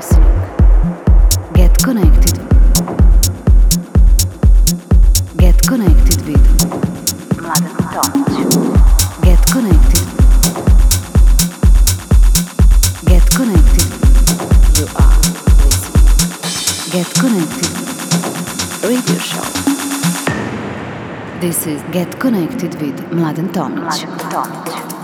listening. Get connected. Get connected with Mladen Tomic. Get connected. Get connected. You are listening. Get connected. Radio show. This is Get Connected with Mladen Tomic. Mladen Tomic.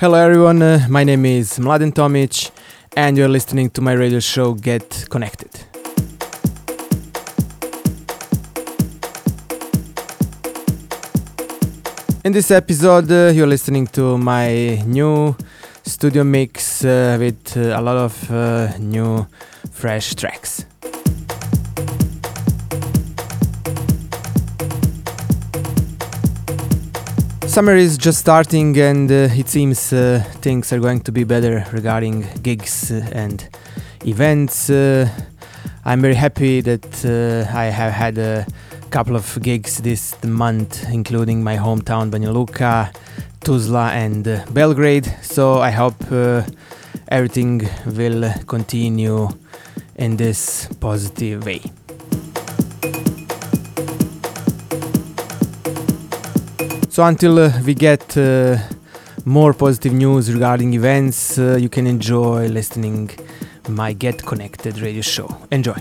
Hello everyone, uh, my name is Mladen Tomic and you're listening to my radio show Get Connected. In this episode, uh, you're listening to my new studio mix uh, with uh, a lot of uh, new, fresh tracks. Summer is just starting, and uh, it seems uh, things are going to be better regarding gigs uh, and events. Uh, I'm very happy that uh, I have had a couple of gigs this month, including my hometown Banja Luka, Tuzla, and uh, Belgrade. So I hope everything will continue in this positive way. So until uh, we get uh, more positive news regarding events, uh, you can enjoy listening my Get Connected radio show. Enjoy.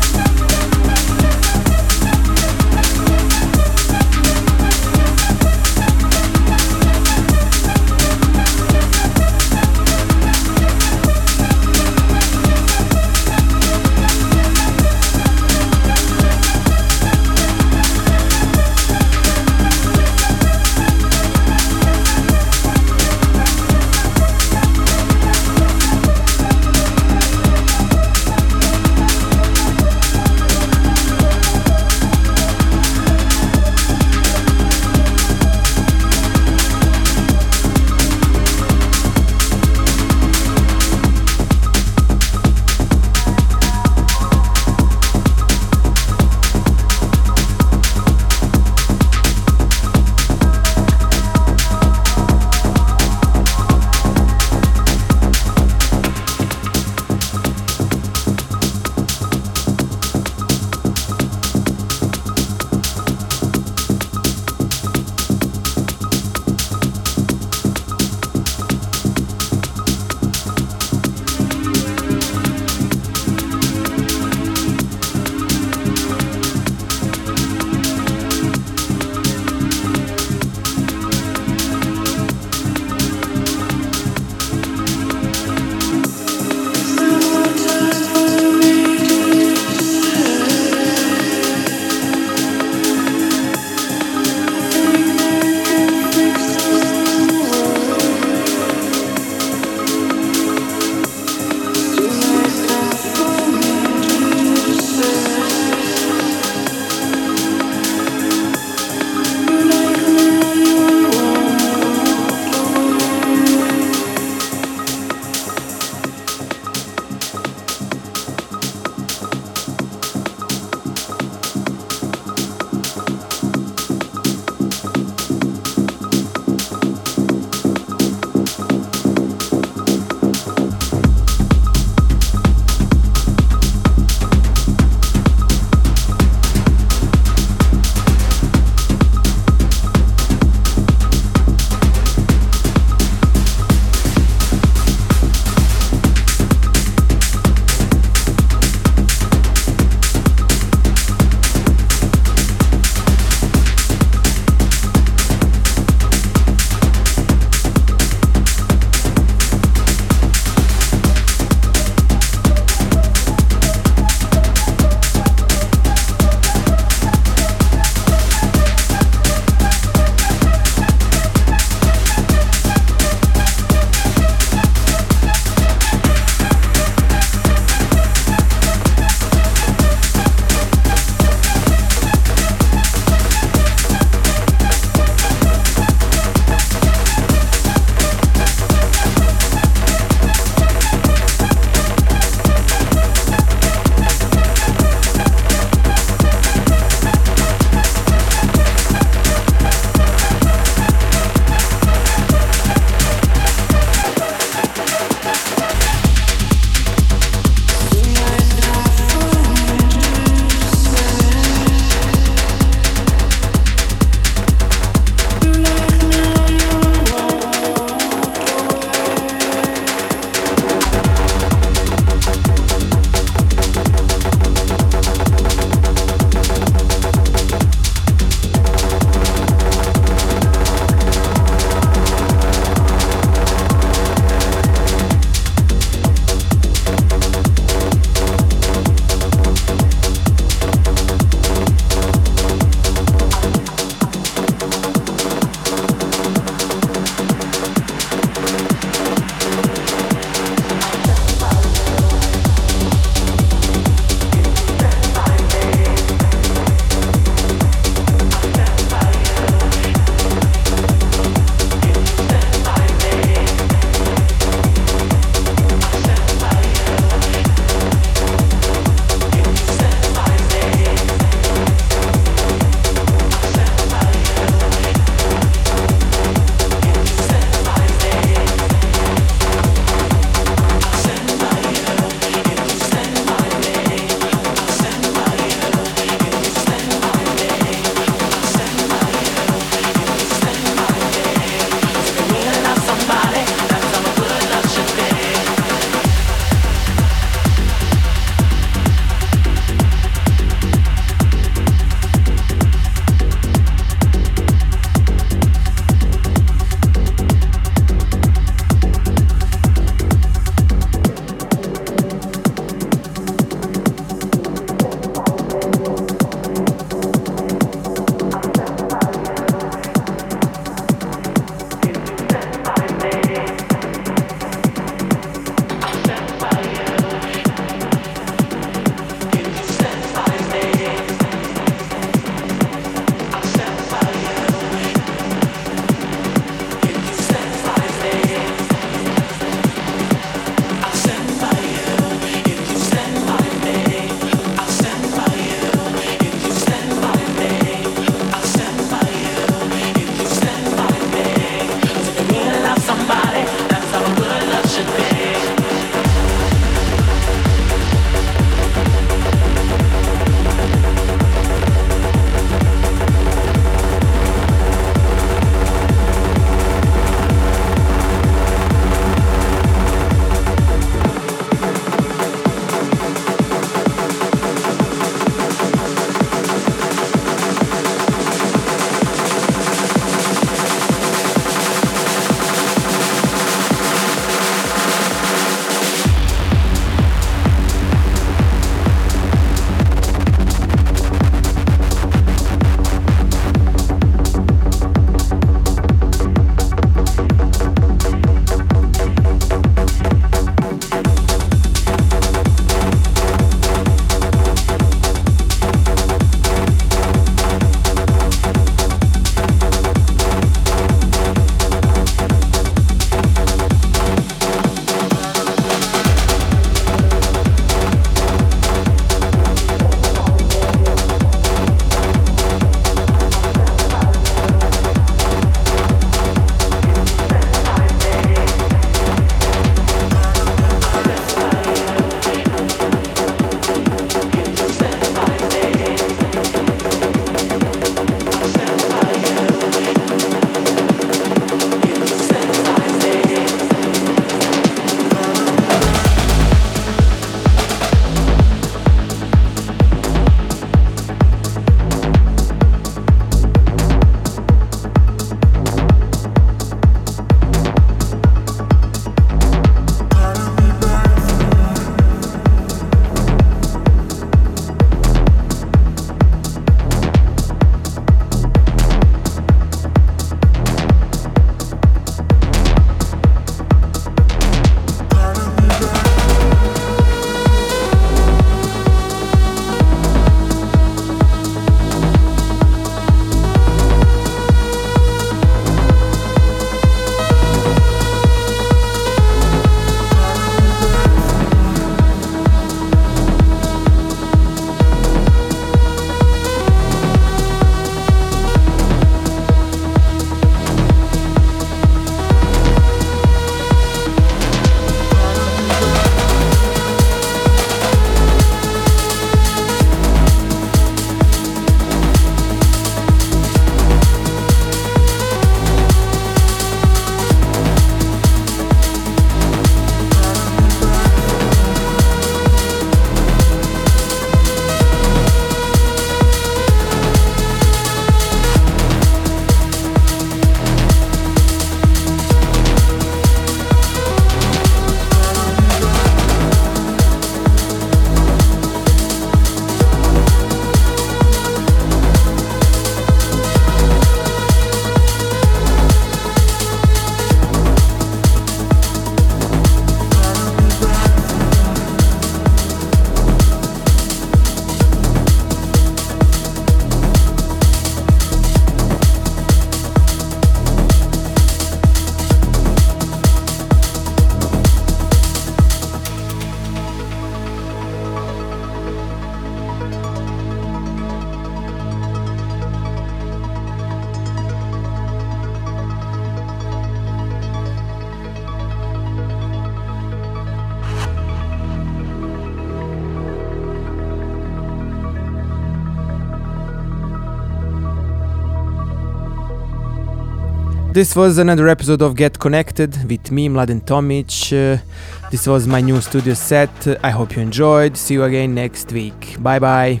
This was another episode of Get Connected with me, Mladen Tomic. Uh, this was my new studio set. I hope you enjoyed. See you again next week. Bye bye.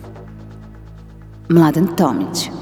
Mladen Tomic.